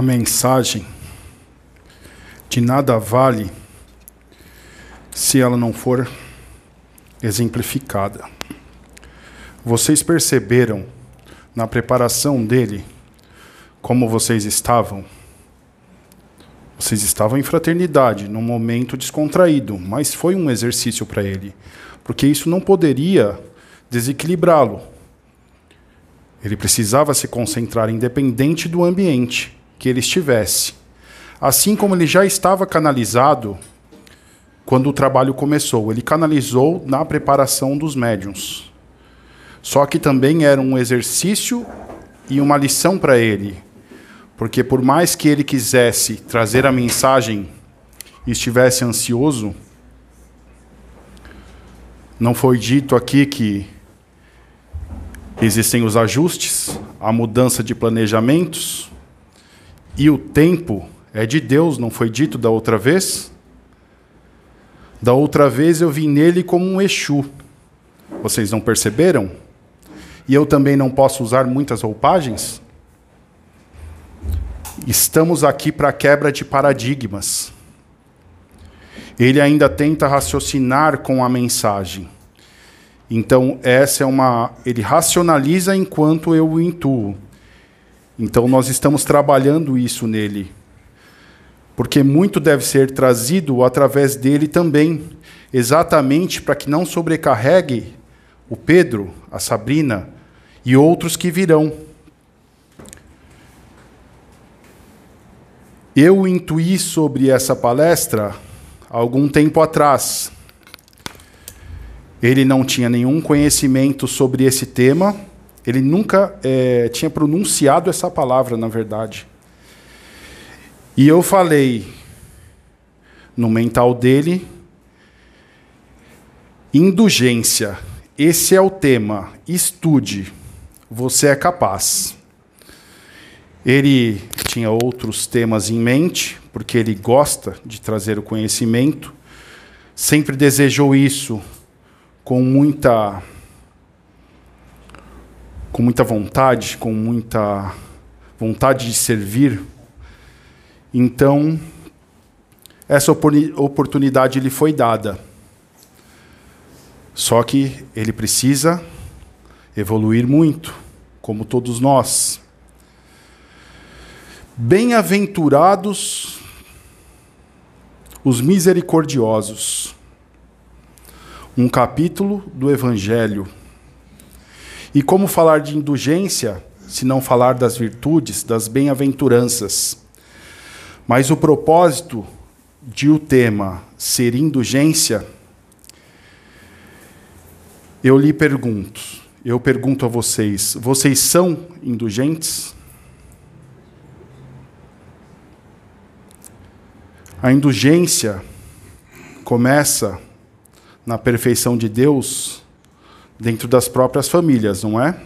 A mensagem de nada vale se ela não for exemplificada. Vocês perceberam na preparação dele como vocês estavam? Vocês estavam em fraternidade, num momento descontraído, mas foi um exercício para ele, porque isso não poderia desequilibrá-lo. Ele precisava se concentrar independente do ambiente que ele estivesse. Assim como ele já estava canalizado quando o trabalho começou, ele canalizou na preparação dos médiums. Só que também era um exercício e uma lição para ele, porque por mais que ele quisesse trazer a mensagem e estivesse ansioso, não foi dito aqui que existem os ajustes, a mudança de planejamentos e o tempo é de Deus, não foi dito da outra vez? Da outra vez eu vim nele como um Exu. Vocês não perceberam? E eu também não posso usar muitas roupagens? Estamos aqui para quebra de paradigmas. Ele ainda tenta raciocinar com a mensagem. Então, essa é uma. Ele racionaliza enquanto eu o intuo. Então, nós estamos trabalhando isso nele. Porque muito deve ser trazido através dele também, exatamente para que não sobrecarregue o Pedro, a Sabrina e outros que virão. Eu intuí sobre essa palestra algum tempo atrás. Ele não tinha nenhum conhecimento sobre esse tema, ele nunca é, tinha pronunciado essa palavra, na verdade. E eu falei no mental dele: indulgência. Esse é o tema. Estude. Você é capaz. Ele tinha outros temas em mente, porque ele gosta de trazer o conhecimento, sempre desejou isso com muita com muita vontade, com muita vontade de servir. Então, essa oportunidade lhe foi dada. Só que ele precisa evoluir muito, como todos nós. Bem-aventurados os misericordiosos. Um capítulo do Evangelho. E como falar de indulgência, se não falar das virtudes, das bem-aventuranças? Mas o propósito de o tema ser indulgência, eu lhe pergunto, eu pergunto a vocês: vocês são indulgentes? A indulgência começa na perfeição de Deus dentro das próprias famílias, não é?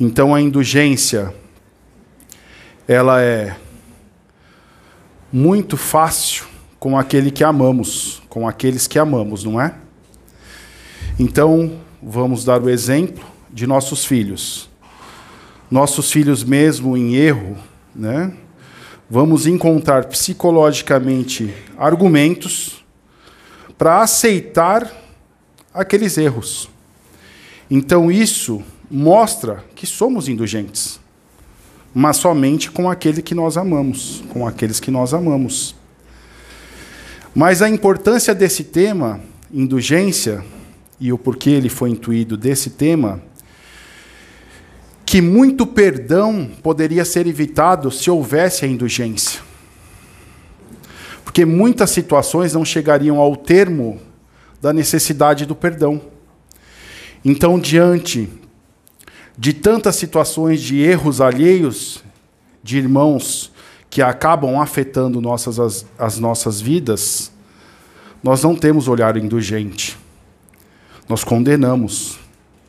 Então a indulgência ela é muito fácil com aquele que amamos, com aqueles que amamos, não é? Então, vamos dar o exemplo de nossos filhos. Nossos filhos mesmo em erro, né? vamos encontrar psicologicamente argumentos para aceitar aqueles erros. Então isso mostra que somos indulgentes, mas somente com aquele que nós amamos, com aqueles que nós amamos. Mas a importância desse tema, indulgência, e o porquê ele foi intuído desse tema, que muito perdão poderia ser evitado se houvesse a indulgência. Porque muitas situações não chegariam ao termo da necessidade do perdão. Então, diante de tantas situações de erros alheios de irmãos que acabam afetando nossas, as, as nossas vidas, nós não temos olhar indulgente. Nós condenamos.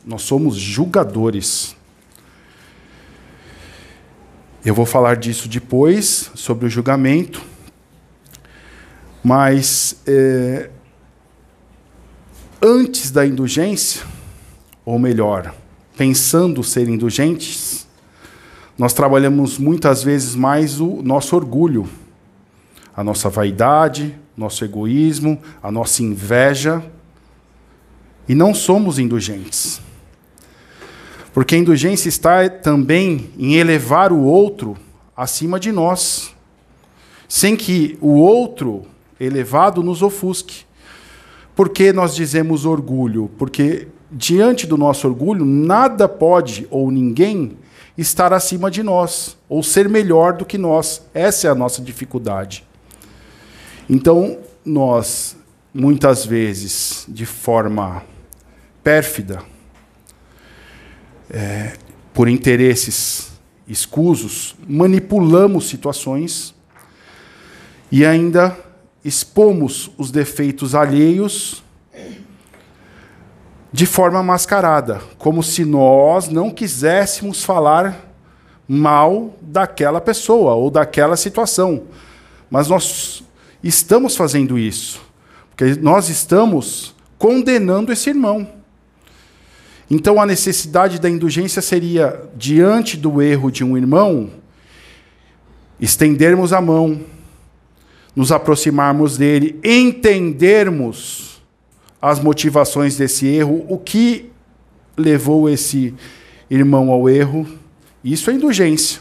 Nós somos julgadores. Eu vou falar disso depois, sobre o julgamento, mas é, antes da indulgência, ou melhor, pensando ser indulgentes, nós trabalhamos muitas vezes mais o nosso orgulho, a nossa vaidade, nosso egoísmo, a nossa inveja, e não somos indulgentes. Porque a indulgência está também em elevar o outro acima de nós, sem que o outro elevado nos ofusque. Por que nós dizemos orgulho? Porque diante do nosso orgulho, nada pode ou ninguém estar acima de nós ou ser melhor do que nós. Essa é a nossa dificuldade. Então, nós, muitas vezes, de forma pérfida, é, por interesses escusos, manipulamos situações e ainda expomos os defeitos alheios de forma mascarada, como se nós não quiséssemos falar mal daquela pessoa ou daquela situação. Mas nós estamos fazendo isso, porque nós estamos condenando esse irmão. Então a necessidade da indulgência seria, diante do erro de um irmão, estendermos a mão, nos aproximarmos dele, entendermos as motivações desse erro, o que levou esse irmão ao erro. Isso é indulgência.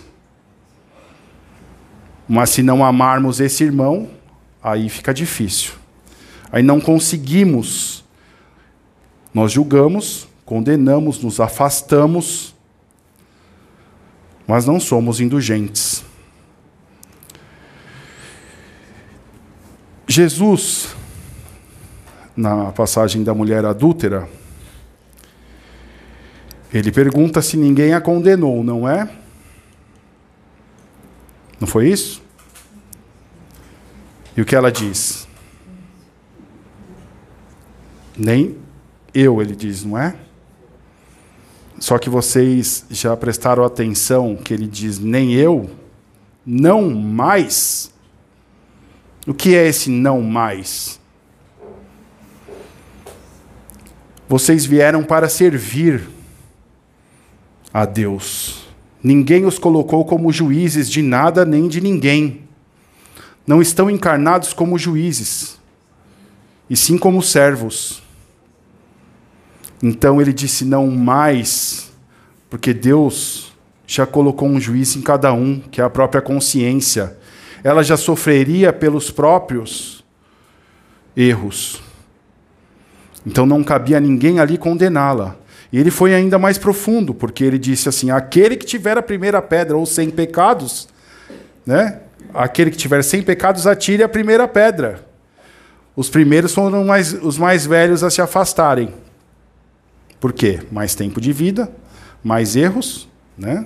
Mas se não amarmos esse irmão, aí fica difícil. Aí não conseguimos. Nós julgamos, condenamos, nos afastamos, mas não somos indulgentes. Jesus, na passagem da mulher adúltera, ele pergunta se ninguém a condenou, não é? Não foi isso? E o que ela diz? Nem eu, ele diz, não é? Só que vocês já prestaram atenção que ele diz nem eu, não mais. O que é esse não mais? Vocês vieram para servir a Deus. Ninguém os colocou como juízes de nada nem de ninguém. Não estão encarnados como juízes, e sim como servos então ele disse: não mais, porque Deus já colocou um juiz em cada um, que é a própria consciência. Ela já sofreria pelos próprios erros. Então não cabia a ninguém ali condená-la. E ele foi ainda mais profundo, porque ele disse assim: aquele que tiver a primeira pedra ou sem pecados, né? Aquele que tiver sem pecados, atire a primeira pedra. Os primeiros foram mais, os mais velhos a se afastarem. Por quê? Mais tempo de vida, mais erros, né?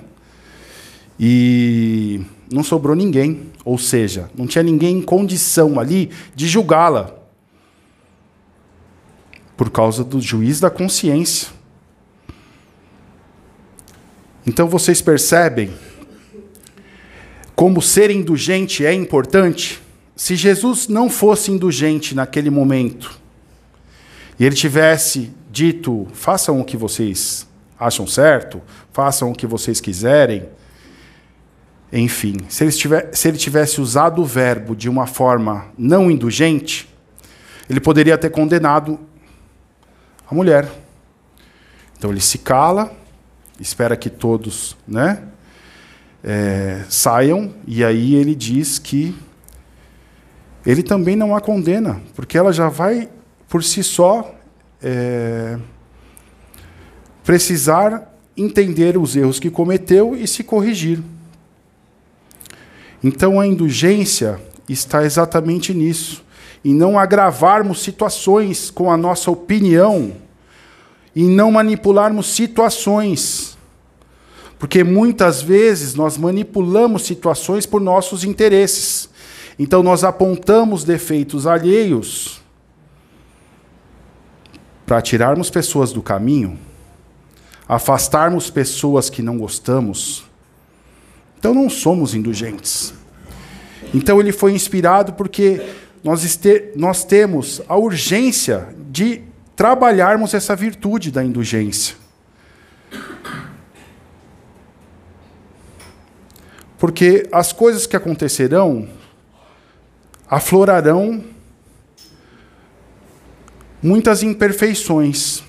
E não sobrou ninguém, ou seja, não tinha ninguém em condição ali de julgá-la. Por causa do juiz da consciência. Então vocês percebem como ser indulgente é importante? Se Jesus não fosse indulgente naquele momento, e ele tivesse dito: façam o que vocês acham certo, façam o que vocês quiserem. Enfim, se ele, se ele tivesse usado o verbo de uma forma não indulgente, ele poderia ter condenado a mulher. Então ele se cala, espera que todos né, é, saiam, e aí ele diz que ele também não a condena, porque ela já vai por si só é, precisar entender os erros que cometeu e se corrigir. Então a indulgência está exatamente nisso, em não agravarmos situações com a nossa opinião, em não manipularmos situações. Porque muitas vezes nós manipulamos situações por nossos interesses. Então nós apontamos defeitos alheios para tirarmos pessoas do caminho, afastarmos pessoas que não gostamos, então não somos indulgentes. Então ele foi inspirado porque nós, este, nós temos a urgência de trabalharmos essa virtude da indulgência. Porque as coisas que acontecerão aflorarão muitas imperfeições.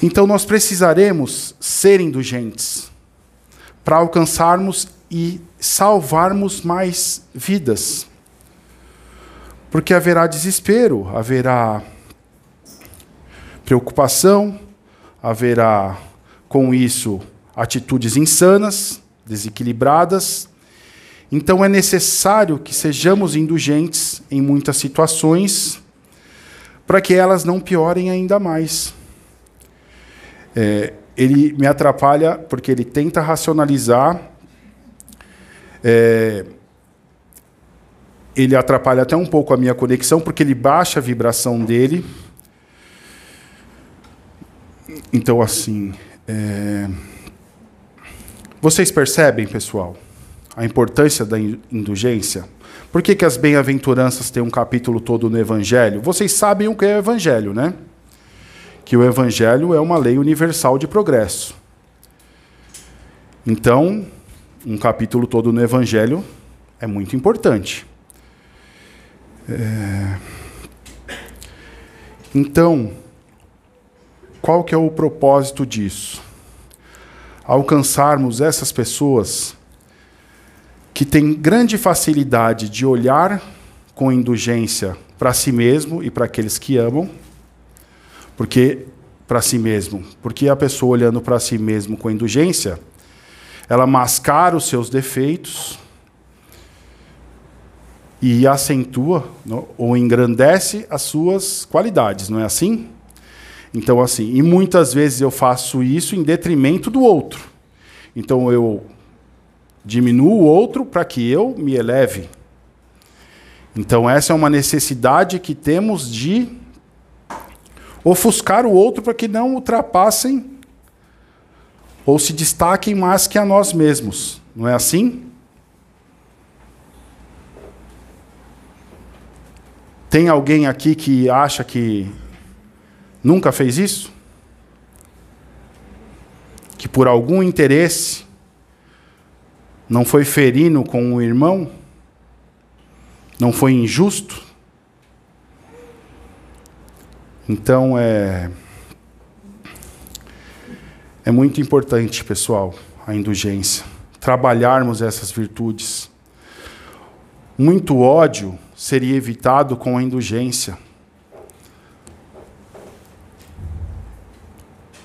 Então nós precisaremos ser indulgentes para alcançarmos e salvarmos mais vidas. Porque haverá desespero, haverá preocupação, haverá com isso atitudes insanas, desequilibradas. Então é necessário que sejamos indulgentes em muitas situações para que elas não piorem ainda mais. É, ele me atrapalha porque ele tenta racionalizar. É, ele atrapalha até um pouco a minha conexão, porque ele baixa a vibração dele. Então, assim. É... Vocês percebem, pessoal, a importância da indulgência? Por que, que as bem-aventuranças têm um capítulo todo no Evangelho? Vocês sabem o que é o Evangelho, né? Que o Evangelho é uma lei universal de progresso. Então, um capítulo todo no Evangelho é muito importante. É... Então, qual que é o propósito disso? Alcançarmos essas pessoas que têm grande facilidade de olhar com indulgência para si mesmo e para aqueles que amam, porque para si mesmo, porque a pessoa olhando para si mesmo com indulgência, ela mascara os seus defeitos, e acentua não, ou engrandece as suas qualidades, não é assim? Então, assim, e muitas vezes eu faço isso em detrimento do outro. Então, eu diminuo o outro para que eu me eleve. Então, essa é uma necessidade que temos de ofuscar o outro para que não ultrapassem ou se destaquem mais que a nós mesmos. Não é assim? Tem alguém aqui que acha que nunca fez isso? Que por algum interesse não foi ferino com o irmão? Não foi injusto? Então é é muito importante, pessoal, a indulgência, trabalharmos essas virtudes. Muito ódio seria evitado com a indulgência.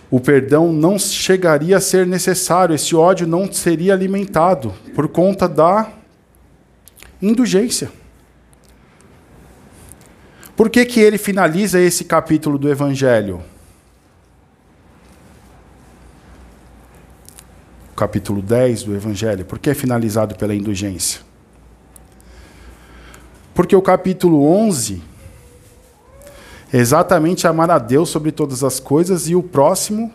O perdão não chegaria a ser necessário, esse ódio não seria alimentado por conta da indulgência. Por que, que ele finaliza esse capítulo do Evangelho? capítulo 10 do Evangelho. Por que é finalizado pela indulgência? Porque o capítulo 11 é exatamente amar a Deus sobre todas as coisas e o próximo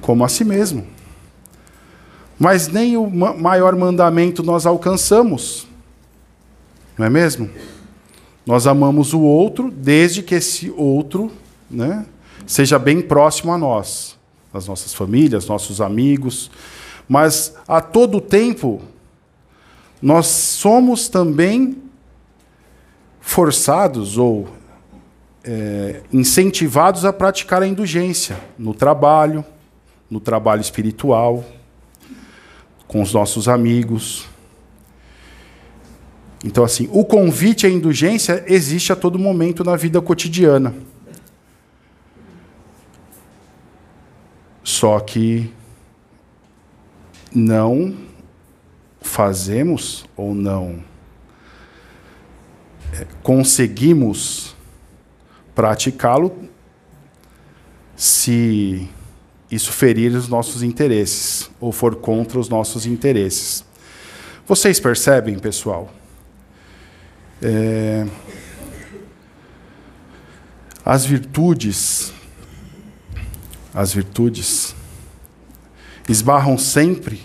como a si mesmo. Mas nem o maior mandamento nós alcançamos. Não é mesmo? Nós amamos o outro desde que esse outro né, seja bem próximo a nós, as nossas famílias, nossos amigos. Mas a todo tempo nós somos também forçados ou é, incentivados a praticar a indulgência no trabalho, no trabalho espiritual, com os nossos amigos. Então, assim, o convite à indulgência existe a todo momento na vida cotidiana. Só que não fazemos ou não é, conseguimos praticá-lo se isso ferir os nossos interesses ou for contra os nossos interesses. Vocês percebem, pessoal? É... As virtudes, as virtudes esbarram sempre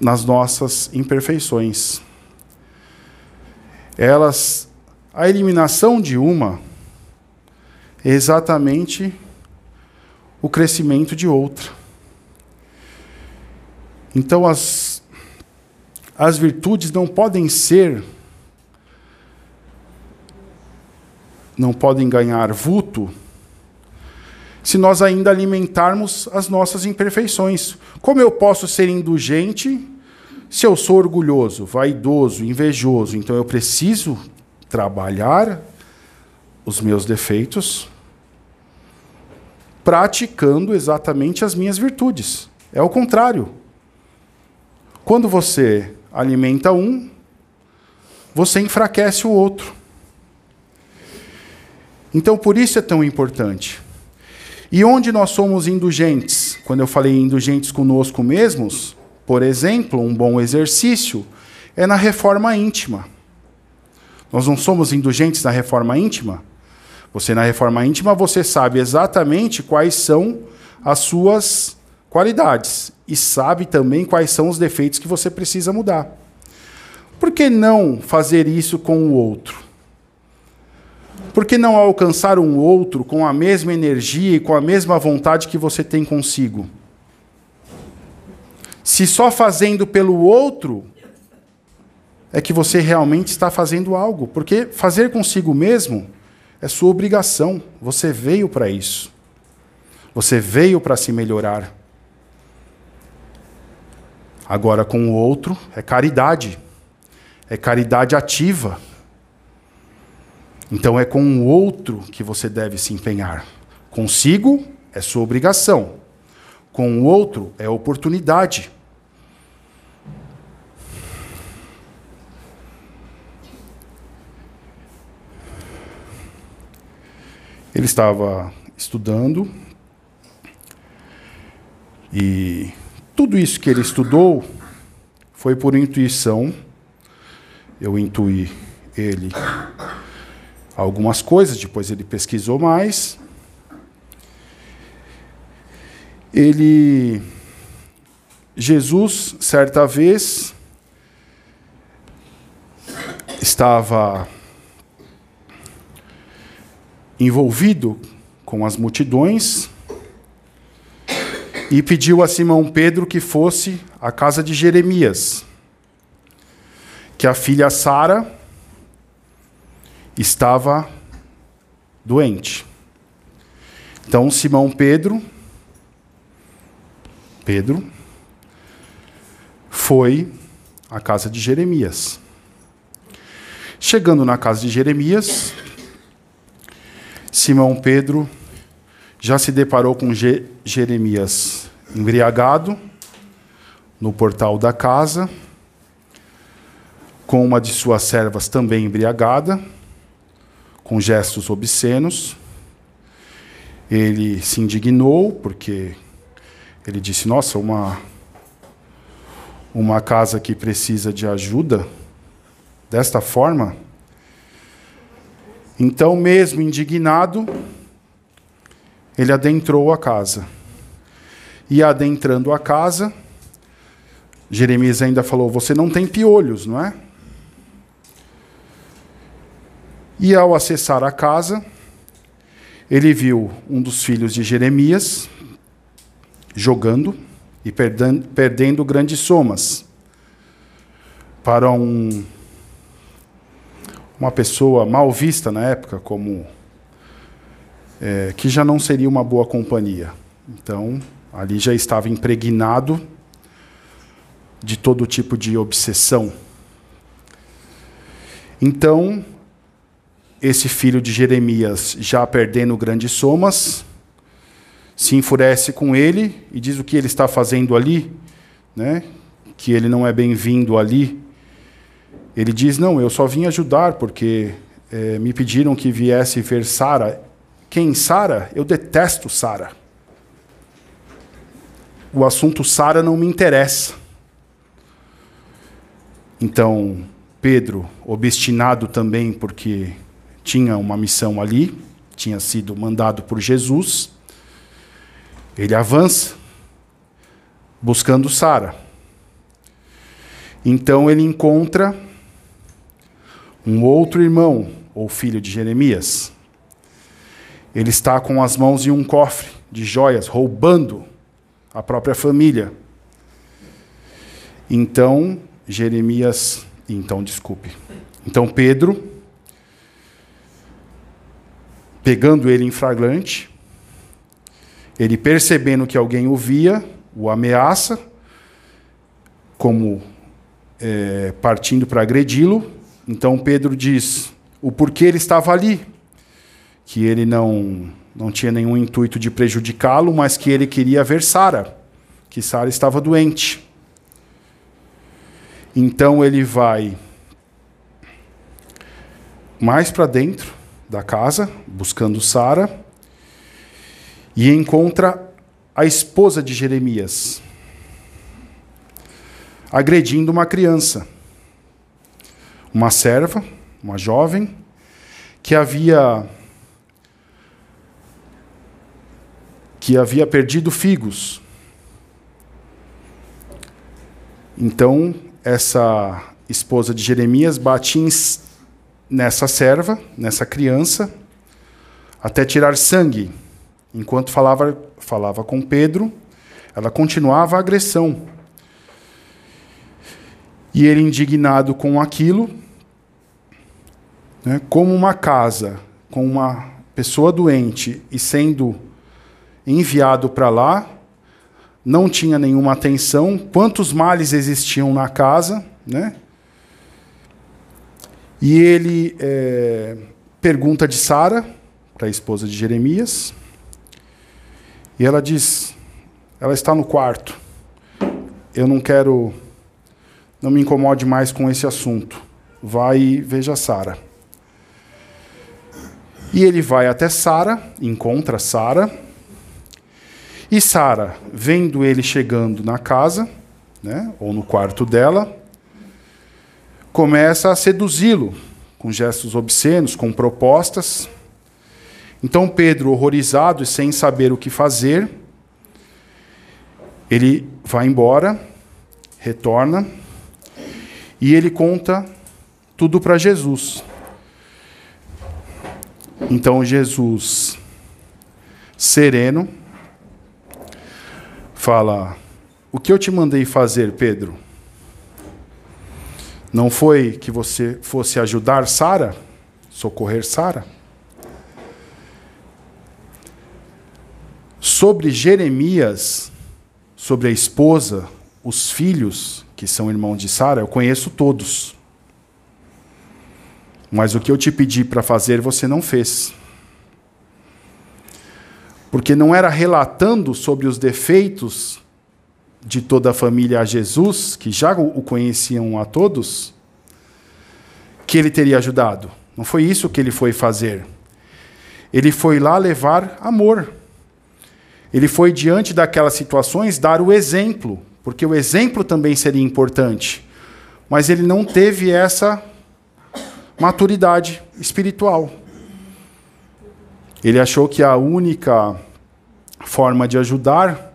nas nossas imperfeições. Elas, a eliminação de uma é exatamente o crescimento de outra. Então, as, as virtudes não podem ser, não podem ganhar vulto, se nós ainda alimentarmos as nossas imperfeições. Como eu posso ser indulgente se eu sou orgulhoso, vaidoso, invejoso? Então eu preciso trabalhar os meus defeitos, praticando exatamente as minhas virtudes. É o contrário. Quando você alimenta um, você enfraquece o outro. Então, por isso é tão importante. E onde nós somos indulgentes? Quando eu falei indulgentes conosco mesmos, por exemplo, um bom exercício é na reforma íntima. Nós não somos indulgentes na reforma íntima? Você, na reforma íntima, você sabe exatamente quais são as suas qualidades e sabe também quais são os defeitos que você precisa mudar. Por que não fazer isso com o outro? Por que não alcançar um outro com a mesma energia e com a mesma vontade que você tem consigo? Se só fazendo pelo outro é que você realmente está fazendo algo, porque fazer consigo mesmo é sua obrigação. Você veio para isso. Você veio para se melhorar. Agora, com o outro, é caridade. É caridade ativa. Então, é com o outro que você deve se empenhar. Consigo é sua obrigação. Com o outro é oportunidade. Ele estava estudando e tudo isso que ele estudou foi por intuição. Eu intuí ele algumas coisas, depois ele pesquisou mais. Ele Jesus, certa vez, estava envolvido com as multidões e pediu a Simão Pedro que fosse à casa de Jeremias, que a filha Sara estava doente. Então Simão Pedro Pedro foi à casa de Jeremias. Chegando na casa de Jeremias, Simão Pedro já se deparou com Je Jeremias embriagado no portal da casa, com uma de suas servas também embriagada, com gestos obscenos. Ele se indignou porque ele disse: Nossa, uma, uma casa que precisa de ajuda desta forma. Então, mesmo indignado, ele adentrou a casa. E adentrando a casa, Jeremias ainda falou: Você não tem piolhos, não é? E ao acessar a casa, ele viu um dos filhos de Jeremias jogando e perdendo, grandes somas para um, uma pessoa mal vista na época como é, que já não seria uma boa companhia. Então, ali já estava impregnado de todo tipo de obsessão. Então, esse filho de Jeremias, já perdendo grandes somas, se enfurece com ele e diz o que ele está fazendo ali, né? que ele não é bem-vindo ali. Ele diz: Não, eu só vim ajudar porque é, me pediram que viesse ver Sara. Quem Sara? Eu detesto Sara. O assunto Sara não me interessa. Então, Pedro, obstinado também porque tinha uma missão ali, tinha sido mandado por Jesus, ele avança buscando Sara. Então ele encontra um outro irmão, ou filho de Jeremias, ele está com as mãos em um cofre de joias, roubando a própria família. Então, Jeremias. Então, desculpe. Então, Pedro, pegando ele em flagrante, ele percebendo que alguém o via, o ameaça, como é, partindo para agredi-lo. Então Pedro diz o porquê ele estava ali, que ele não não tinha nenhum intuito de prejudicá-lo, mas que ele queria ver Sara, que Sara estava doente. Então ele vai mais para dentro da casa, buscando Sara, e encontra a esposa de Jeremias, agredindo uma criança, uma serva, uma jovem, que havia que havia perdido figos. Então, essa esposa de Jeremias batia nessa serva, nessa criança, até tirar sangue. Enquanto falava, falava com Pedro, ela continuava a agressão. E ele, indignado com aquilo, né, como uma casa com uma pessoa doente e sendo enviado para lá, não tinha nenhuma atenção, quantos males existiam na casa, né? E ele é, pergunta de Sara, para a esposa de Jeremias, e ela diz: ela está no quarto. Eu não quero, não me incomode mais com esse assunto. Vai e veja Sara. E ele vai até Sara, encontra Sara. E Sara, vendo ele chegando na casa, né, ou no quarto dela, começa a seduzi-lo com gestos obscenos, com propostas. Então Pedro, horrorizado e sem saber o que fazer, ele vai embora, retorna e ele conta tudo para Jesus. Então Jesus, sereno, fala: O que eu te mandei fazer, Pedro? Não foi que você fosse ajudar Sara, socorrer Sara? Sobre Jeremias, sobre a esposa, os filhos, que são irmãos de Sara, eu conheço todos. Mas o que eu te pedi para fazer, você não fez. Porque não era relatando sobre os defeitos de toda a família a Jesus, que já o conheciam a todos, que ele teria ajudado. Não foi isso que ele foi fazer. Ele foi lá levar amor. Ele foi diante daquelas situações dar o exemplo, porque o exemplo também seria importante. Mas ele não teve essa maturidade espiritual. Ele achou que a única forma de ajudar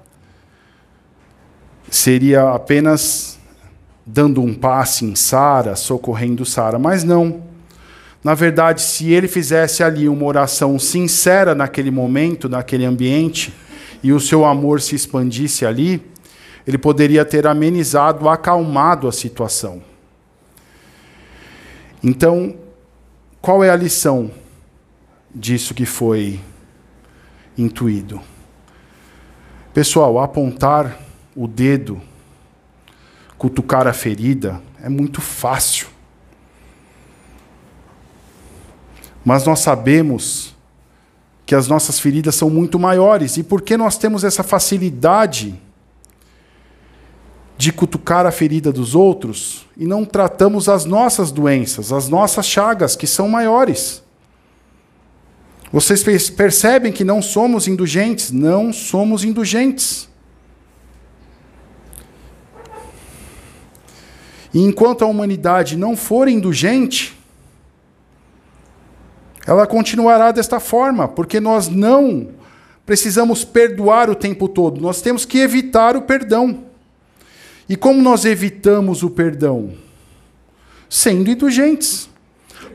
seria apenas dando um passe em Sara, socorrendo Sara, mas não. Na verdade, se ele fizesse ali uma oração sincera naquele momento, naquele ambiente, e o seu amor se expandisse ali, ele poderia ter amenizado, acalmado a situação. Então, qual é a lição disso que foi intuído? Pessoal, apontar o dedo, cutucar a ferida, é muito fácil. Mas nós sabemos que as nossas feridas são muito maiores. E por que nós temos essa facilidade de cutucar a ferida dos outros e não tratamos as nossas doenças, as nossas chagas, que são maiores? Vocês percebem que não somos indulgentes? Não somos indulgentes. E enquanto a humanidade não for indulgente, ela continuará desta forma, porque nós não precisamos perdoar o tempo todo, nós temos que evitar o perdão. E como nós evitamos o perdão? Sendo indulgentes.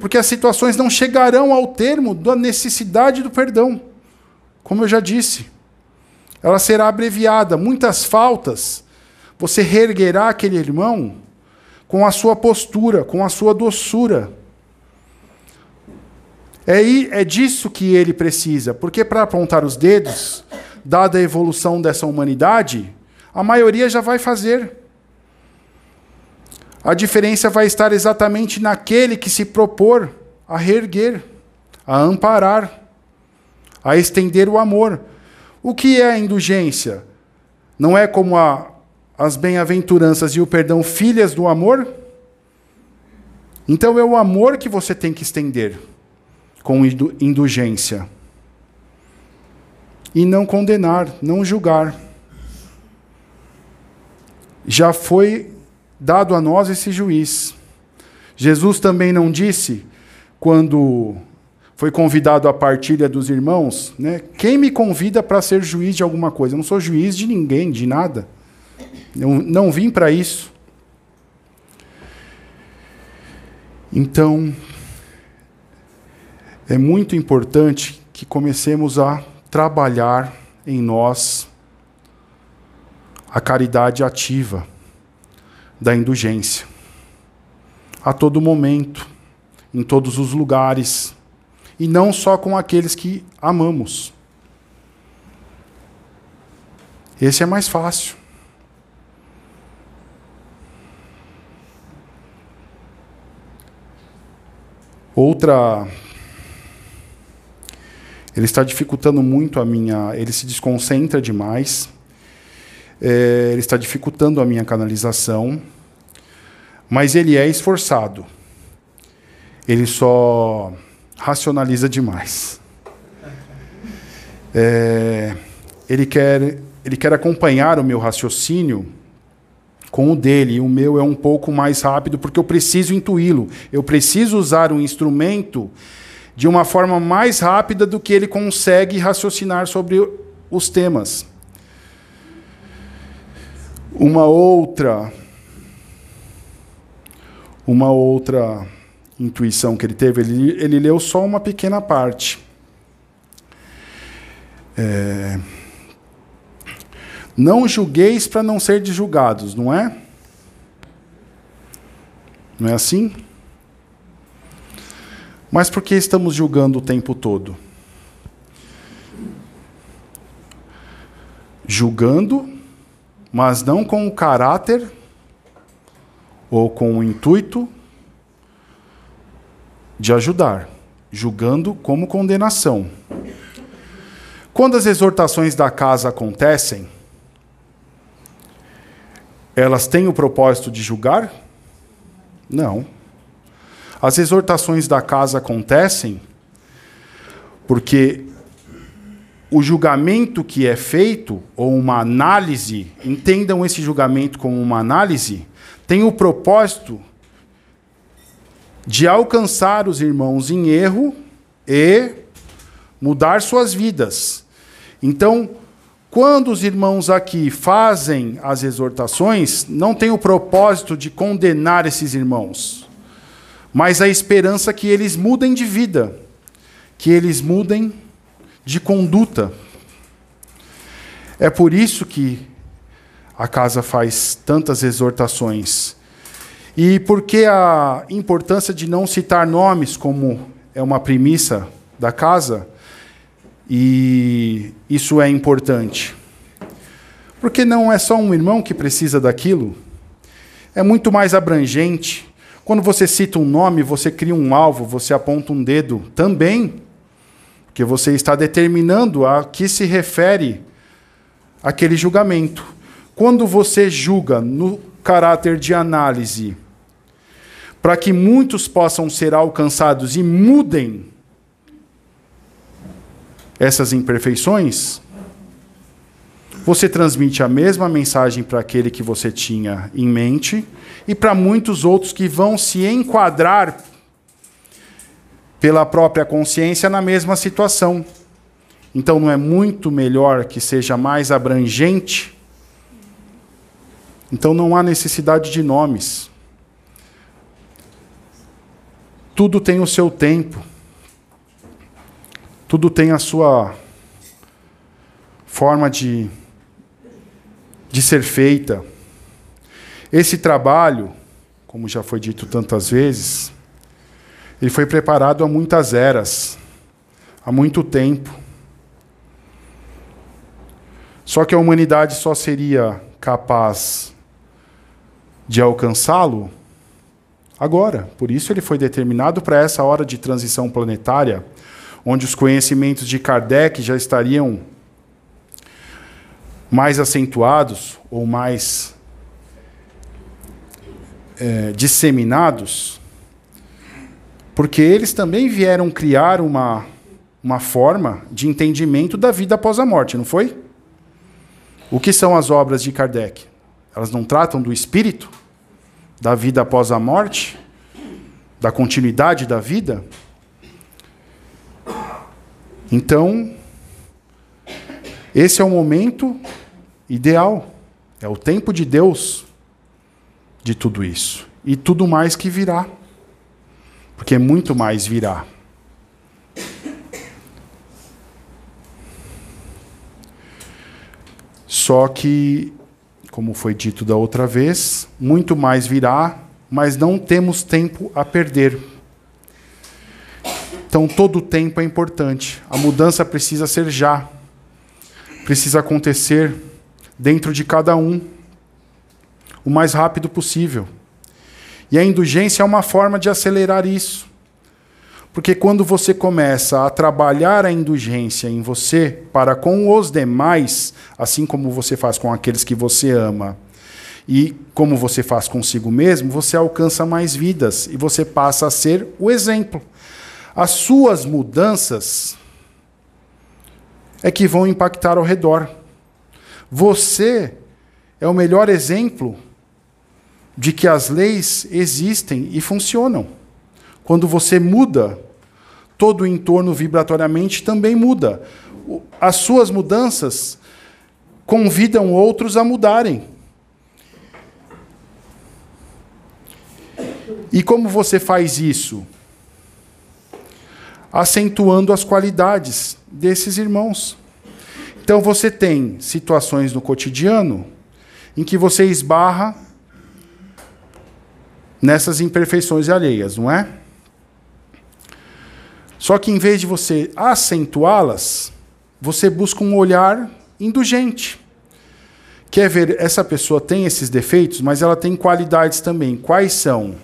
Porque as situações não chegarão ao termo da necessidade do perdão. Como eu já disse, ela será abreviada. Muitas faltas Você reerguerá aquele irmão com a sua postura, com a sua doçura. É, é disso que ele precisa, porque para apontar os dedos, dada a evolução dessa humanidade, a maioria já vai fazer. A diferença vai estar exatamente naquele que se propor a reerguer, a amparar, a estender o amor. O que é a indulgência? Não é como a, as bem-aventuranças e o perdão filhas do amor? Então é o amor que você tem que estender com indulgência. E não condenar, não julgar. Já foi dado a nós esse juiz. Jesus também não disse, quando foi convidado à partilha dos irmãos, né? Quem me convida para ser juiz de alguma coisa? Eu não sou juiz de ninguém, de nada. Eu não vim para isso. Então, é muito importante que comecemos a trabalhar em nós a caridade ativa da indulgência. A todo momento, em todos os lugares, e não só com aqueles que amamos. Esse é mais fácil. Outra. Ele está dificultando muito a minha. Ele se desconcentra demais. É, ele está dificultando a minha canalização. Mas ele é esforçado. Ele só racionaliza demais. É, ele, quer, ele quer acompanhar o meu raciocínio com o dele. O meu é um pouco mais rápido porque eu preciso intuí-lo. Eu preciso usar um instrumento de uma forma mais rápida do que ele consegue raciocinar sobre os temas. Uma outra uma outra intuição que ele teve, ele, ele leu só uma pequena parte. É, não julgueis para não ser julgados, não é? Não é assim? Mas por que estamos julgando o tempo todo? Julgando, mas não com o caráter ou com o intuito de ajudar, julgando como condenação. Quando as exortações da casa acontecem, elas têm o propósito de julgar? Não. As exortações da casa acontecem porque o julgamento que é feito, ou uma análise, entendam esse julgamento como uma análise, tem o propósito de alcançar os irmãos em erro e mudar suas vidas. Então, quando os irmãos aqui fazem as exortações, não tem o propósito de condenar esses irmãos, mas a esperança que eles mudem de vida, que eles mudem de conduta. É por isso que a casa faz tantas exortações. E por que a importância de não citar nomes, como é uma premissa da casa? E isso é importante. Porque não é só um irmão que precisa daquilo, é muito mais abrangente. Quando você cita um nome, você cria um alvo, você aponta um dedo também, porque você está determinando a que se refere aquele julgamento. Quando você julga no caráter de análise, para que muitos possam ser alcançados e mudem essas imperfeições, você transmite a mesma mensagem para aquele que você tinha em mente e para muitos outros que vão se enquadrar pela própria consciência na mesma situação. Então não é muito melhor que seja mais abrangente? Então não há necessidade de nomes. Tudo tem o seu tempo. Tudo tem a sua forma de, de ser feita. Esse trabalho, como já foi dito tantas vezes, ele foi preparado há muitas eras, há muito tempo. Só que a humanidade só seria capaz de alcançá-lo agora. Por isso ele foi determinado para essa hora de transição planetária, onde os conhecimentos de Kardec já estariam mais acentuados ou mais é, disseminados, porque eles também vieram criar uma, uma forma de entendimento da vida após a morte, não foi? O que são as obras de Kardec? Elas não tratam do espírito, da vida após a morte, da continuidade da vida? Então, esse é o momento ideal, é o tempo de Deus de tudo isso. E tudo mais que virá. Porque muito mais virá. Só que, como foi dito da outra vez, muito mais virá, mas não temos tempo a perder. Então, todo o tempo é importante. A mudança precisa ser já. Precisa acontecer dentro de cada um o mais rápido possível. E a indulgência é uma forma de acelerar isso. Porque quando você começa a trabalhar a indulgência em você para com os demais, assim como você faz com aqueles que você ama, e como você faz consigo mesmo, você alcança mais vidas e você passa a ser o exemplo. As suas mudanças é que vão impactar ao redor. Você é o melhor exemplo de que as leis existem e funcionam. Quando você muda, todo o entorno vibratoriamente também muda. As suas mudanças convidam outros a mudarem. E como você faz isso? Acentuando as qualidades desses irmãos. Então você tem situações no cotidiano em que você esbarra nessas imperfeições alheias, não é? Só que em vez de você acentuá-las, você busca um olhar indulgente. Quer ver, essa pessoa tem esses defeitos, mas ela tem qualidades também. Quais são?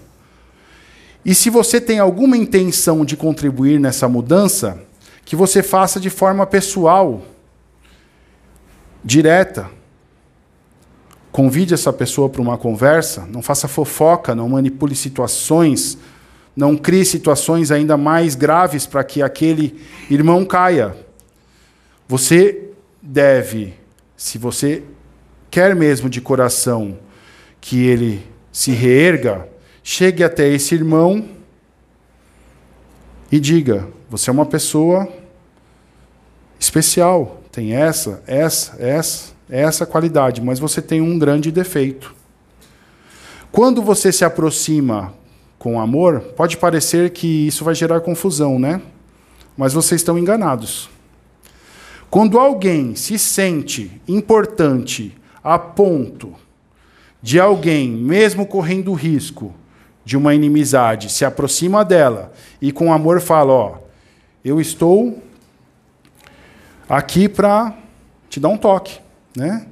E se você tem alguma intenção de contribuir nessa mudança, que você faça de forma pessoal, direta, Convide essa pessoa para uma conversa, não faça fofoca, não manipule situações, não crie situações ainda mais graves para que aquele irmão caia. Você deve, se você quer mesmo de coração que ele se reerga, chegue até esse irmão e diga: você é uma pessoa especial, tem essa, essa, essa é essa qualidade, mas você tem um grande defeito. Quando você se aproxima com amor, pode parecer que isso vai gerar confusão, né? Mas vocês estão enganados. Quando alguém se sente importante a ponto de alguém, mesmo correndo risco de uma inimizade, se aproxima dela e com amor fala: Ó, eu estou aqui para te dar um toque né?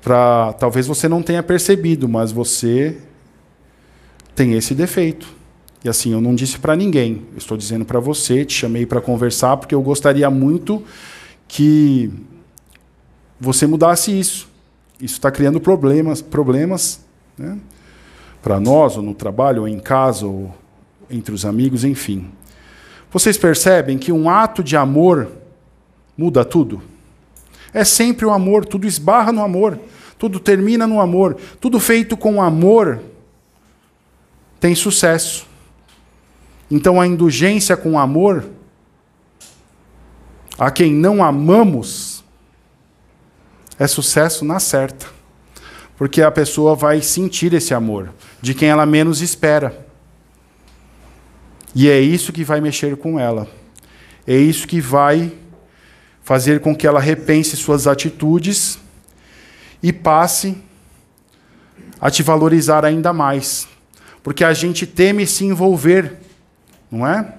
Para talvez você não tenha percebido, mas você tem esse defeito. E assim, eu não disse para ninguém, eu estou dizendo para você, te chamei para conversar porque eu gostaria muito que você mudasse isso. Isso está criando problemas, problemas, né? Para nós, ou no trabalho, ou em casa, ou entre os amigos, enfim. Vocês percebem que um ato de amor muda tudo? É sempre o amor, tudo esbarra no amor, tudo termina no amor, tudo feito com amor tem sucesso. Então a indulgência com amor a quem não amamos é sucesso na certa. Porque a pessoa vai sentir esse amor de quem ela menos espera. E é isso que vai mexer com ela. É isso que vai fazer com que ela repense suas atitudes e passe a te valorizar ainda mais. Porque a gente teme se envolver, não é?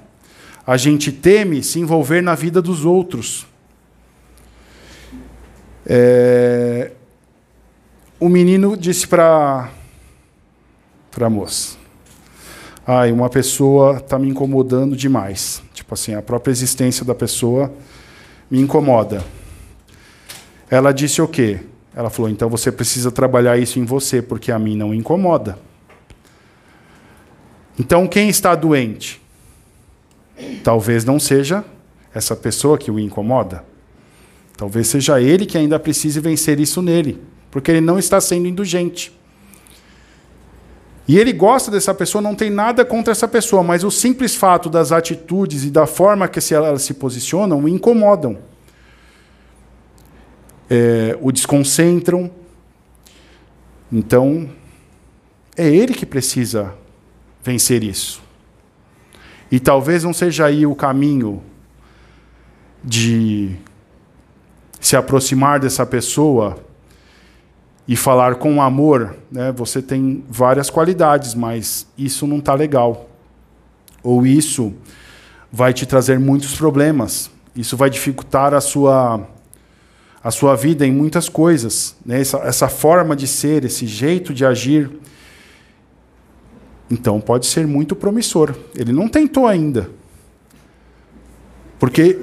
A gente teme se envolver na vida dos outros. É... O menino disse para a moça: Ai, uma pessoa está me incomodando demais. Tipo assim, a própria existência da pessoa me incomoda. Ela disse o quê? Ela falou: então você precisa trabalhar isso em você, porque a mim não incomoda. Então quem está doente? Talvez não seja essa pessoa que o incomoda. Talvez seja ele que ainda precise vencer isso nele, porque ele não está sendo indulgente. E ele gosta dessa pessoa, não tem nada contra essa pessoa, mas o simples fato das atitudes e da forma que elas se posicionam incomodam. É, o desconcentram. Então, é ele que precisa vencer isso. E talvez não seja aí o caminho de se aproximar dessa pessoa e falar com amor, né, você tem várias qualidades, mas isso não está legal. Ou isso vai te trazer muitos problemas. Isso vai dificultar a sua, a sua vida em muitas coisas. Né? Essa, essa forma de ser, esse jeito de agir. Então pode ser muito promissor. Ele não tentou ainda. Porque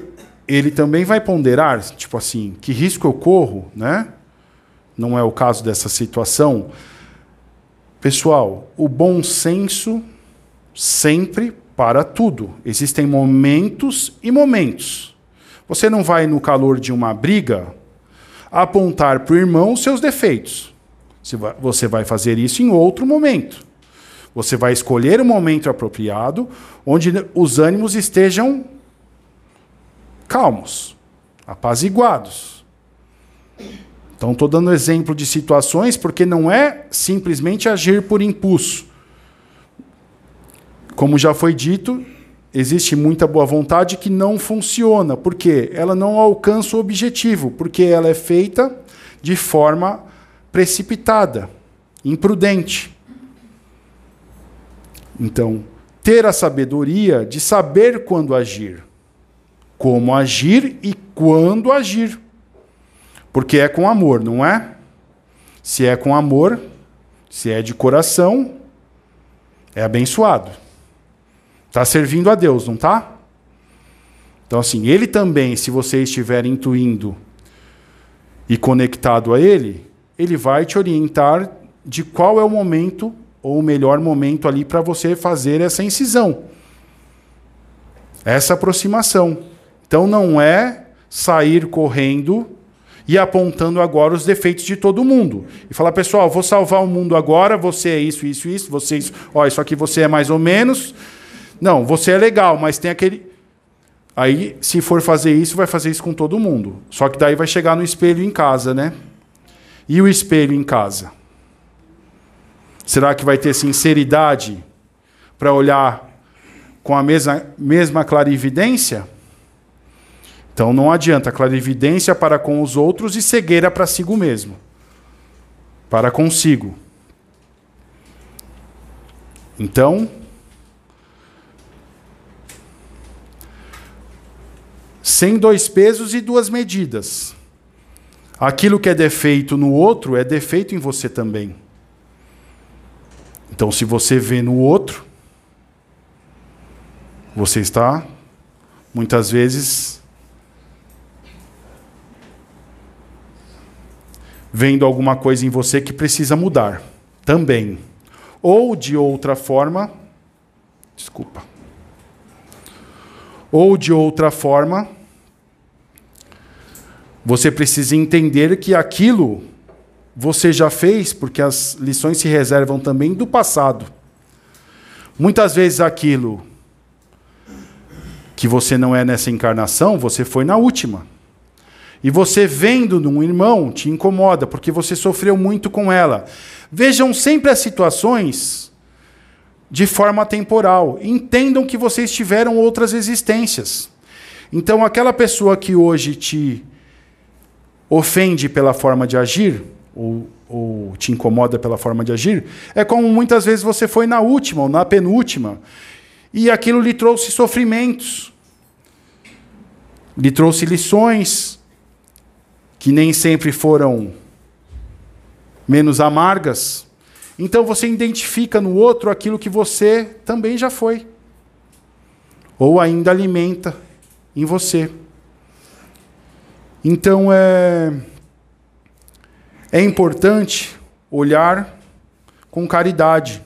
ele também vai ponderar, tipo assim, que risco eu corro, né? Não é o caso dessa situação. Pessoal, o bom senso sempre para tudo. Existem momentos e momentos. Você não vai, no calor de uma briga, apontar para o irmão seus defeitos. Você vai fazer isso em outro momento. Você vai escolher o momento apropriado, onde os ânimos estejam calmos, apaziguados. Então, estou dando exemplo de situações porque não é simplesmente agir por impulso. Como já foi dito, existe muita boa vontade que não funciona, porque ela não alcança o objetivo, porque ela é feita de forma precipitada, imprudente. Então, ter a sabedoria de saber quando agir, como agir e quando agir. Porque é com amor, não é? Se é com amor, se é de coração, é abençoado. Está servindo a Deus, não está? Então, assim, ele também, se você estiver intuindo e conectado a ele, ele vai te orientar de qual é o momento ou o melhor momento ali para você fazer essa incisão, essa aproximação. Então, não é sair correndo e apontando agora os defeitos de todo mundo. E falar, pessoal, vou salvar o mundo agora, você é isso, isso, isso, você é isso, ó, isso aqui você é mais ou menos. Não, você é legal, mas tem aquele. Aí, se for fazer isso, vai fazer isso com todo mundo. Só que daí vai chegar no espelho em casa, né? E o espelho em casa? Será que vai ter sinceridade para olhar com a mesma, mesma clarividência? Então não adianta clarividência para com os outros e cegueira para si mesmo. Para consigo. Então, sem dois pesos e duas medidas. Aquilo que é defeito no outro é defeito em você também. Então, se você vê no outro, você está muitas vezes vendo alguma coisa em você que precisa mudar também. Ou de outra forma, desculpa. Ou de outra forma, você precisa entender que aquilo você já fez, porque as lições se reservam também do passado. Muitas vezes aquilo que você não é nessa encarnação, você foi na última. E você vendo num irmão te incomoda, porque você sofreu muito com ela. Vejam sempre as situações de forma temporal. Entendam que vocês tiveram outras existências. Então, aquela pessoa que hoje te ofende pela forma de agir, ou ou te incomoda pela forma de agir, é como muitas vezes você foi na última ou na penúltima e aquilo lhe trouxe sofrimentos, lhe trouxe lições que nem sempre foram menos amargas. Então você identifica no outro aquilo que você também já foi, ou ainda alimenta em você. Então é, é importante olhar com caridade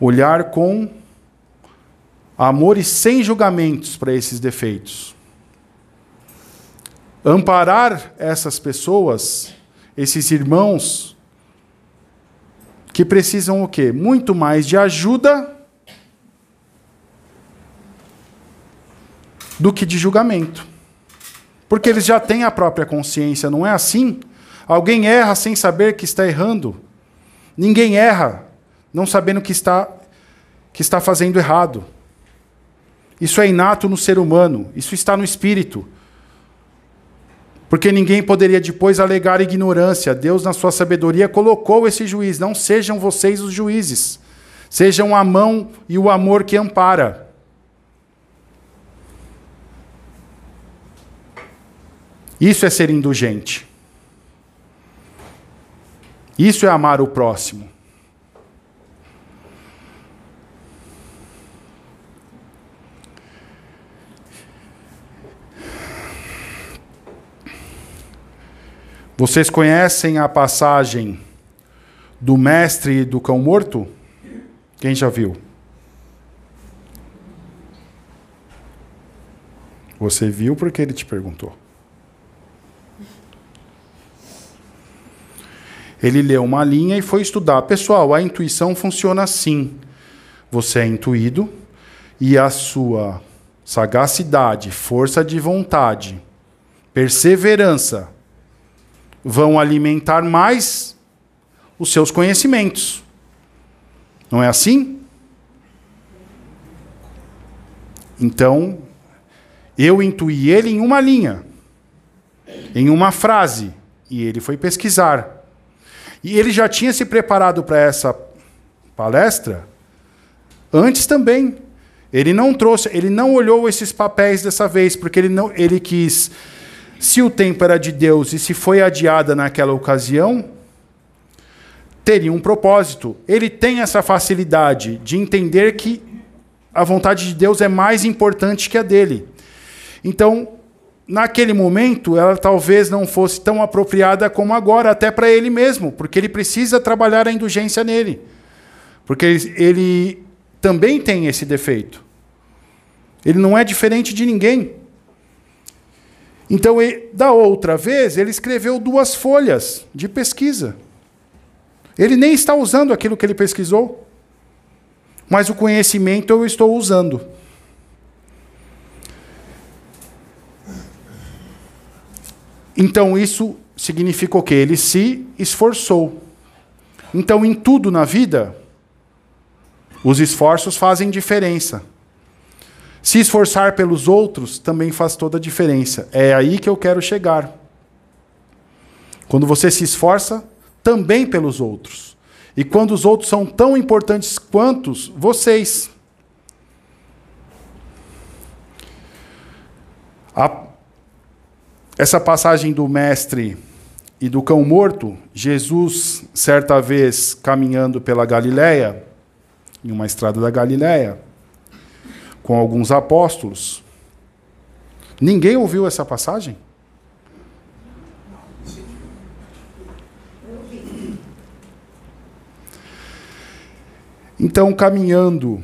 olhar com amor e sem julgamentos para esses defeitos. Amparar essas pessoas, esses irmãos, que precisam o quê? Muito mais de ajuda do que de julgamento. Porque eles já têm a própria consciência, não é assim? Alguém erra sem saber que está errando. Ninguém erra não sabendo que está, que está fazendo errado. Isso é inato no ser humano, isso está no espírito. Porque ninguém poderia depois alegar ignorância. Deus, na sua sabedoria, colocou esse juiz. Não sejam vocês os juízes. Sejam a mão e o amor que ampara. Isso é ser indulgente. Isso é amar o próximo. Vocês conhecem a passagem do mestre e do cão morto? Quem já viu? Você viu porque ele te perguntou. Ele leu uma linha e foi estudar. Pessoal, a intuição funciona assim. Você é intuído e a sua sagacidade, força de vontade, perseverança, vão alimentar mais os seus conhecimentos. Não é assim? Então, eu intuí ele em uma linha, em uma frase, e ele foi pesquisar. E ele já tinha se preparado para essa palestra antes também. Ele não trouxe, ele não olhou esses papéis dessa vez, porque ele não, ele quis se o tempo era de Deus e se foi adiada naquela ocasião, teria um propósito. Ele tem essa facilidade de entender que a vontade de Deus é mais importante que a dele. Então, naquele momento, ela talvez não fosse tão apropriada como agora, até para ele mesmo, porque ele precisa trabalhar a indulgência nele. Porque ele, também tem esse defeito. Ele não é diferente de ninguém. Então, da outra vez, ele escreveu duas folhas de pesquisa. Ele nem está usando aquilo que ele pesquisou, mas o conhecimento eu estou usando. Então, isso significa o quê? Ele se esforçou. Então, em tudo na vida, os esforços fazem diferença. Se esforçar pelos outros também faz toda a diferença. É aí que eu quero chegar. Quando você se esforça também pelos outros. E quando os outros são tão importantes quanto vocês. A, essa passagem do mestre e do cão morto, Jesus, certa vez caminhando pela Galiléia, em uma estrada da Galiléia, com alguns apóstolos. Ninguém ouviu essa passagem? Então, caminhando,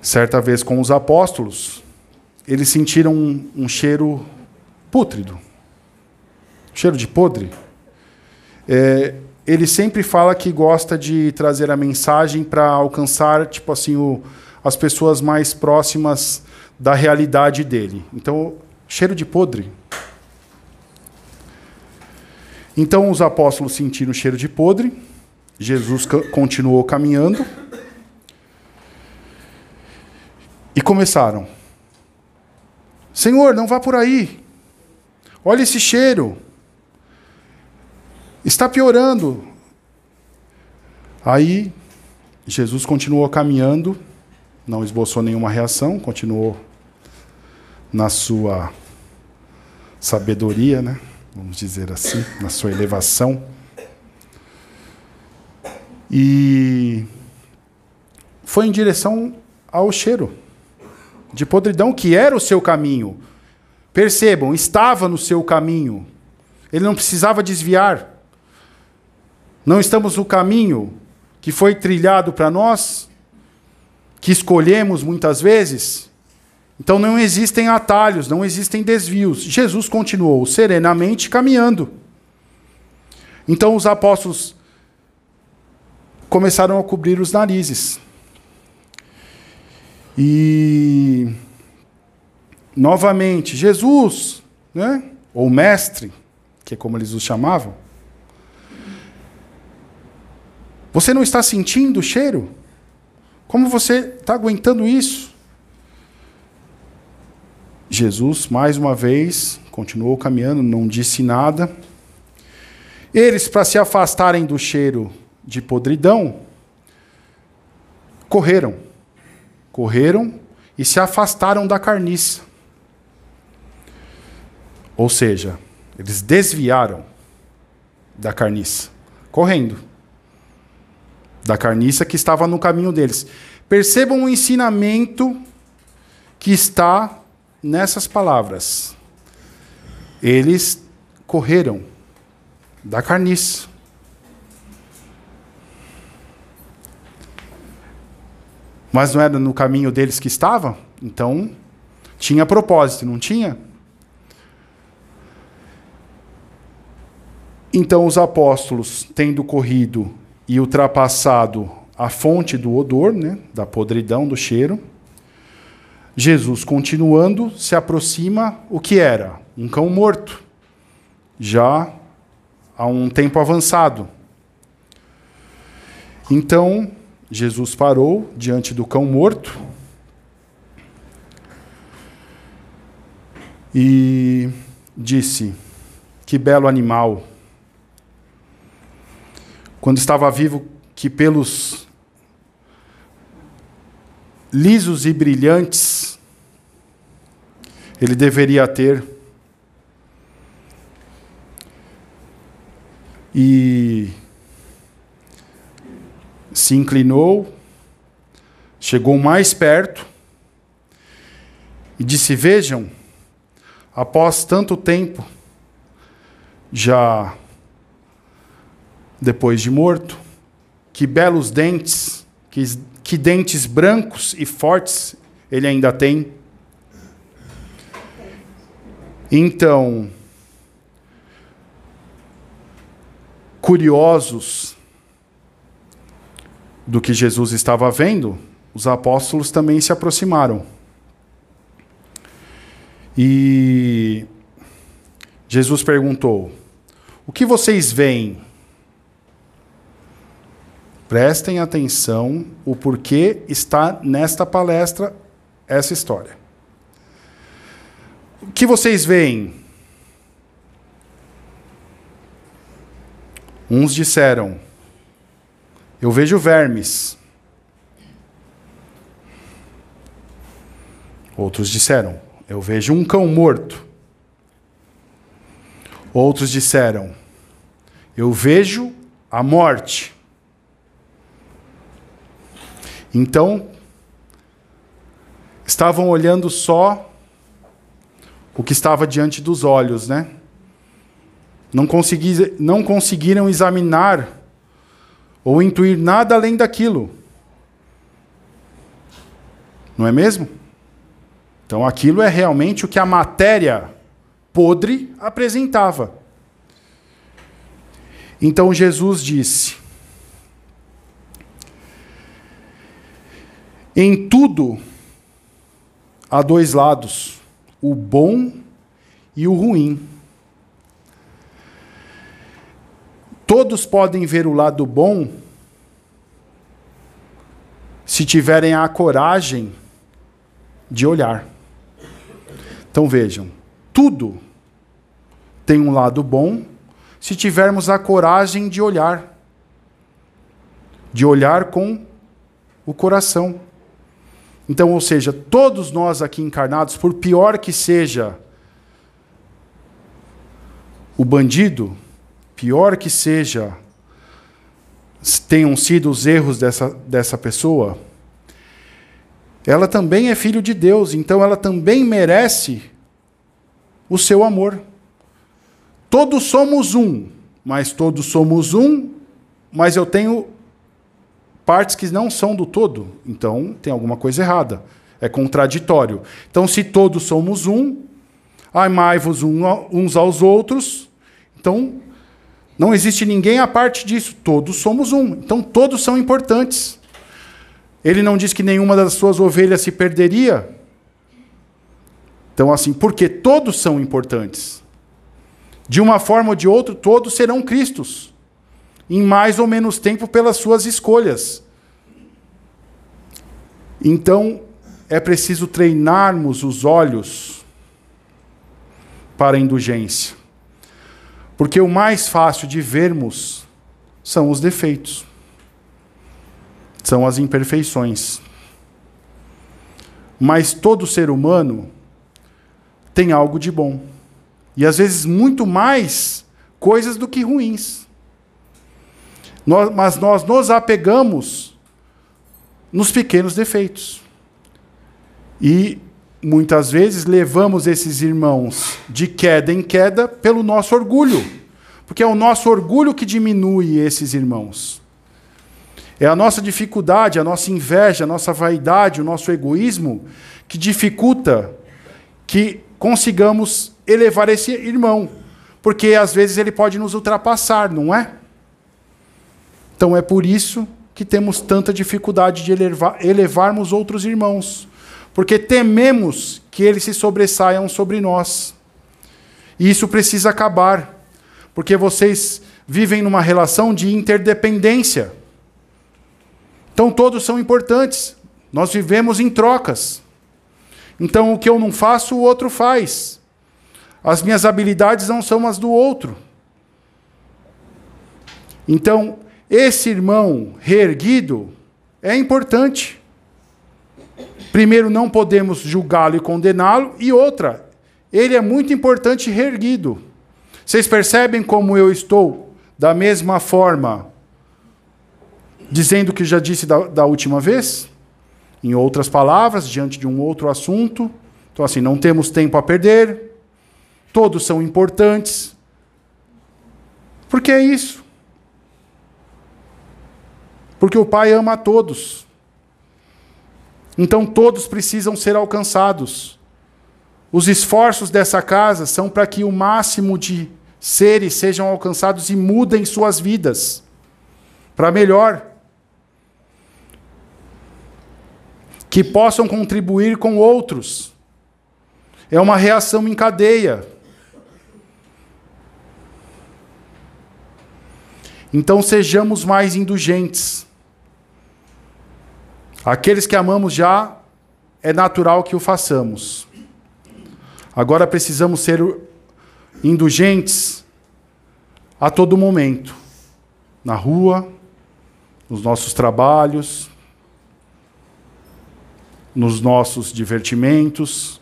certa vez com os apóstolos, eles sentiram um, um cheiro pútrido, cheiro de podre. É, ele sempre fala que gosta de trazer a mensagem para alcançar, tipo assim, o, as pessoas mais próximas da realidade dele. Então, cheiro de podre. Então os apóstolos sentiram o cheiro de podre. Jesus continuou caminhando. E começaram: Senhor, não vá por aí. Olha esse cheiro. Está piorando. Aí Jesus continuou caminhando, não esboçou nenhuma reação, continuou na sua sabedoria, né? Vamos dizer assim, na sua elevação. E foi em direção ao cheiro de podridão que era o seu caminho. Percebam, estava no seu caminho. Ele não precisava desviar. Não estamos no caminho que foi trilhado para nós, que escolhemos muitas vezes. Então não existem atalhos, não existem desvios. Jesus continuou serenamente caminhando. Então os apóstolos começaram a cobrir os narizes. E novamente, Jesus, né? ou mestre, que é como eles o chamavam, você não está sentindo o cheiro? Como você está aguentando isso? Jesus, mais uma vez, continuou caminhando, não disse nada. Eles, para se afastarem do cheiro de podridão, correram. Correram e se afastaram da carniça. Ou seja, eles desviaram da carniça, correndo da carniça que estava no caminho deles. Percebam o ensinamento que está nessas palavras. Eles correram da carniça. Mas não era no caminho deles que estava? Então, tinha propósito, não tinha? Então, os apóstolos, tendo corrido e ultrapassado a fonte do odor, né, da podridão, do cheiro, Jesus, continuando, se aproxima o que era? Um cão morto, já há um tempo avançado. Então, Jesus parou diante do cão morto e disse: Que belo animal! Quando estava vivo, que pelos lisos e brilhantes ele deveria ter. E se inclinou, chegou mais perto e disse: Vejam, após tanto tempo, já depois de morto, que belos dentes, que, que dentes brancos e fortes ele ainda tem. Então, curiosos do que Jesus estava vendo, os apóstolos também se aproximaram. E Jesus perguntou: O que vocês veem? Prestem atenção o porquê está nesta palestra essa história. O que vocês veem? Uns disseram: Eu vejo vermes. Outros disseram: Eu vejo um cão morto. Outros disseram: Eu vejo a morte. Então, estavam olhando só o que estava diante dos olhos, né? Não, consegui, não conseguiram examinar ou intuir nada além daquilo. Não é mesmo? Então aquilo é realmente o que a matéria podre apresentava. Então Jesus disse: Em tudo há dois lados, o bom e o ruim. Todos podem ver o lado bom se tiverem a coragem de olhar. Então vejam, tudo tem um lado bom se tivermos a coragem de olhar. De olhar com o coração. Então, ou seja, todos nós aqui encarnados, por pior que seja o bandido, pior que seja tenham sido os erros dessa, dessa pessoa, ela também é filho de Deus, então ela também merece o seu amor. Todos somos um, mas todos somos um, mas eu tenho partes que não são do todo. Então tem alguma coisa errada. É contraditório. Então, se todos somos um, amai-vos uns aos outros, então não existe ninguém à parte disso. Todos somos um. Então todos são importantes. Ele não diz que nenhuma das suas ovelhas se perderia. Então, assim, porque todos são importantes. De uma forma ou de outra, todos serão Cristos. Em mais ou menos tempo pelas suas escolhas. Então, é preciso treinarmos os olhos para a indulgência. Porque o mais fácil de vermos são os defeitos são as imperfeições. Mas todo ser humano tem algo de bom. E às vezes muito mais coisas do que ruins. Nós, mas nós nos apegamos nos pequenos defeitos. E muitas vezes levamos esses irmãos de queda em queda pelo nosso orgulho. Porque é o nosso orgulho que diminui esses irmãos. É a nossa dificuldade, a nossa inveja, a nossa vaidade, o nosso egoísmo que dificulta que consigamos elevar esse irmão. Porque às vezes ele pode nos ultrapassar, não é? Então é por isso que temos tanta dificuldade de elevar, elevarmos outros irmãos. Porque tememos que eles se sobressaiam sobre nós. E isso precisa acabar. Porque vocês vivem numa relação de interdependência. Então todos são importantes. Nós vivemos em trocas. Então o que eu não faço, o outro faz. As minhas habilidades não são as do outro. Então, esse irmão reerguido é importante. Primeiro, não podemos julgá-lo e condená-lo, e outra, ele é muito importante reerguido. Vocês percebem como eu estou da mesma forma dizendo o que já disse da, da última vez, em outras palavras, diante de um outro assunto. Então, assim, não temos tempo a perder, todos são importantes. Porque é isso. Porque o Pai ama a todos. Então, todos precisam ser alcançados. Os esforços dessa casa são para que o máximo de seres sejam alcançados e mudem suas vidas para melhor. que possam contribuir com outros. É uma reação em cadeia. Então sejamos mais indulgentes. Aqueles que amamos já é natural que o façamos. Agora precisamos ser indulgentes a todo momento, na rua, nos nossos trabalhos, nos nossos divertimentos,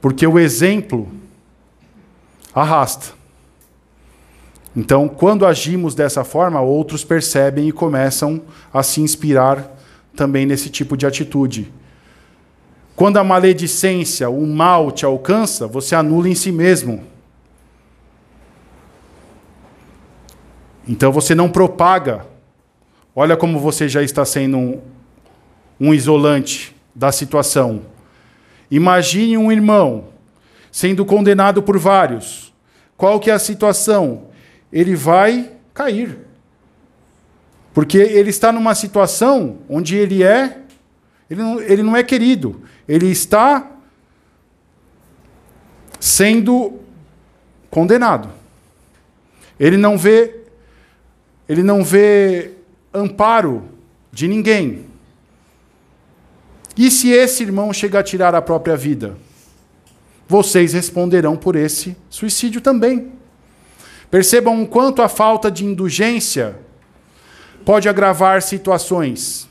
porque o exemplo arrasta. Então, quando agimos dessa forma, outros percebem e começam a se inspirar também nesse tipo de atitude. Quando a maledicência, o mal te alcança, você anula em si mesmo. Então você não propaga. Olha como você já está sendo um, um isolante da situação. Imagine um irmão sendo condenado por vários. Qual que é a situação? Ele vai cair. Porque ele está numa situação onde ele é ele não, ele não é querido. Ele está sendo condenado. Ele não vê ele não vê amparo de ninguém. E se esse irmão chega a tirar a própria vida? Vocês responderão por esse suicídio também. Percebam o quanto a falta de indulgência pode agravar situações.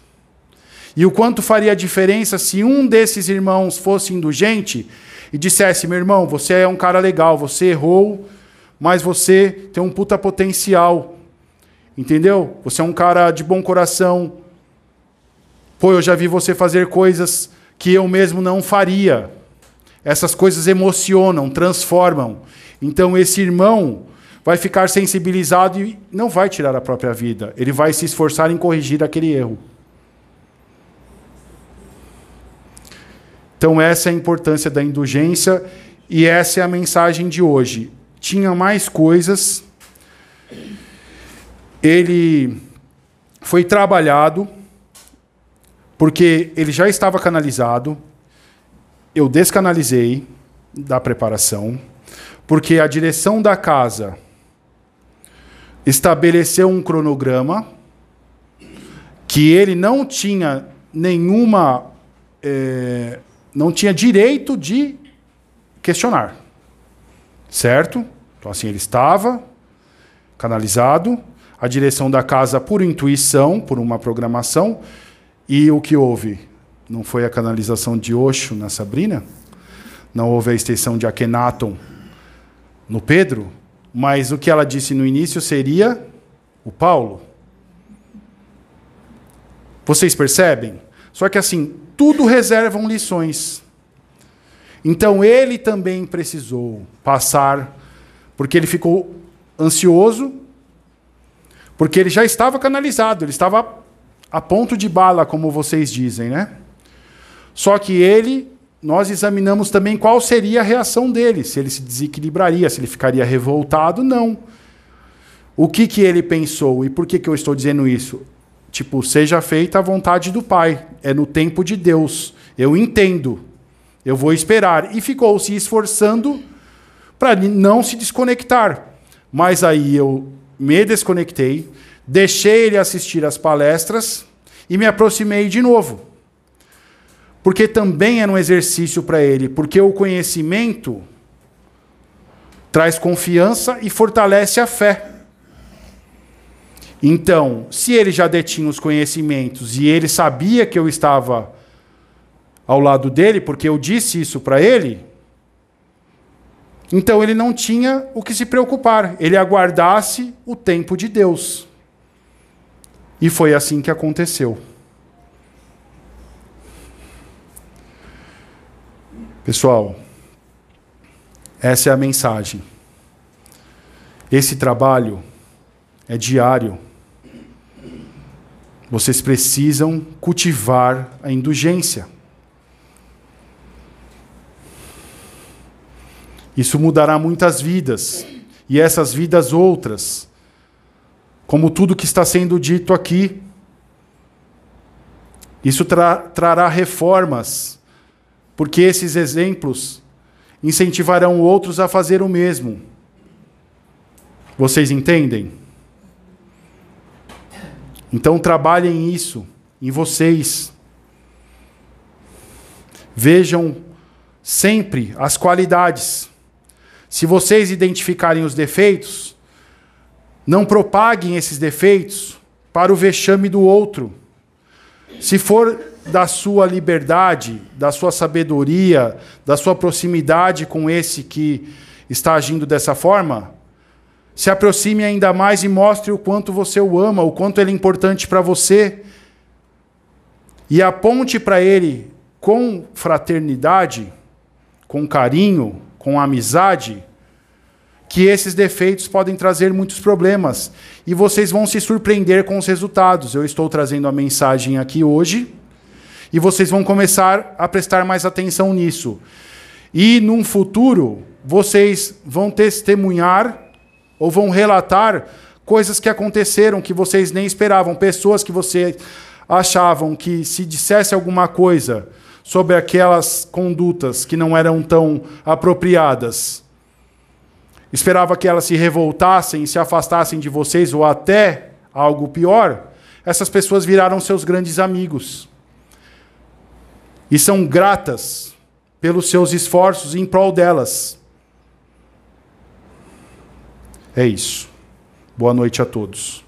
E o quanto faria diferença se um desses irmãos fosse indulgente e dissesse: meu irmão, você é um cara legal, você errou, mas você tem um puta potencial. Entendeu? Você é um cara de bom coração. Pô, eu já vi você fazer coisas que eu mesmo não faria. Essas coisas emocionam, transformam. Então, esse irmão vai ficar sensibilizado e não vai tirar a própria vida. Ele vai se esforçar em corrigir aquele erro. Então, essa é a importância da indulgência e essa é a mensagem de hoje. Tinha mais coisas. Ele foi trabalhado, porque ele já estava canalizado. Eu descanalizei da preparação, porque a direção da casa estabeleceu um cronograma que ele não tinha nenhuma. É, não tinha direito de questionar. Certo? Então, assim, ele estava canalizado, a direção da casa por intuição, por uma programação, e o que houve? Não foi a canalização de Osho na Sabrina? Não houve a extensão de Akhenaton no Pedro? Mas o que ela disse no início seria o Paulo. Vocês percebem? Só que assim, tudo reservam lições. Então ele também precisou passar, porque ele ficou ansioso, porque ele já estava canalizado, ele estava a ponto de bala, como vocês dizem, né? Só que ele nós examinamos também qual seria a reação dele, se ele se desequilibraria, se ele ficaria revoltado, não. O que, que ele pensou e por que, que eu estou dizendo isso? Tipo, seja feita a vontade do Pai, é no tempo de Deus. Eu entendo, eu vou esperar. E ficou se esforçando para não se desconectar. Mas aí eu me desconectei, deixei ele assistir às palestras e me aproximei de novo porque também é um exercício para ele, porque o conhecimento traz confiança e fortalece a fé. Então, se ele já detinha os conhecimentos e ele sabia que eu estava ao lado dele, porque eu disse isso para ele, então ele não tinha o que se preocupar, ele aguardasse o tempo de Deus. E foi assim que aconteceu. Pessoal, essa é a mensagem. Esse trabalho é diário. Vocês precisam cultivar a indulgência. Isso mudará muitas vidas, e essas vidas outras, como tudo que está sendo dito aqui. Isso tra trará reformas porque esses exemplos incentivarão outros a fazer o mesmo. Vocês entendem? Então trabalhem isso em vocês. Vejam sempre as qualidades. Se vocês identificarem os defeitos, não propaguem esses defeitos para o vexame do outro. Se for da sua liberdade, da sua sabedoria, da sua proximidade com esse que está agindo dessa forma, se aproxime ainda mais e mostre o quanto você o ama, o quanto ele é importante para você. E aponte para ele com fraternidade, com carinho, com amizade, que esses defeitos podem trazer muitos problemas. E vocês vão se surpreender com os resultados. Eu estou trazendo a mensagem aqui hoje e vocês vão começar a prestar mais atenção nisso. E num futuro, vocês vão testemunhar ou vão relatar coisas que aconteceram que vocês nem esperavam, pessoas que vocês achavam que se dissesse alguma coisa sobre aquelas condutas que não eram tão apropriadas, esperava que elas se revoltassem, se afastassem de vocês ou até algo pior, essas pessoas viraram seus grandes amigos e são gratas pelos seus esforços em prol delas. É isso. Boa noite a todos.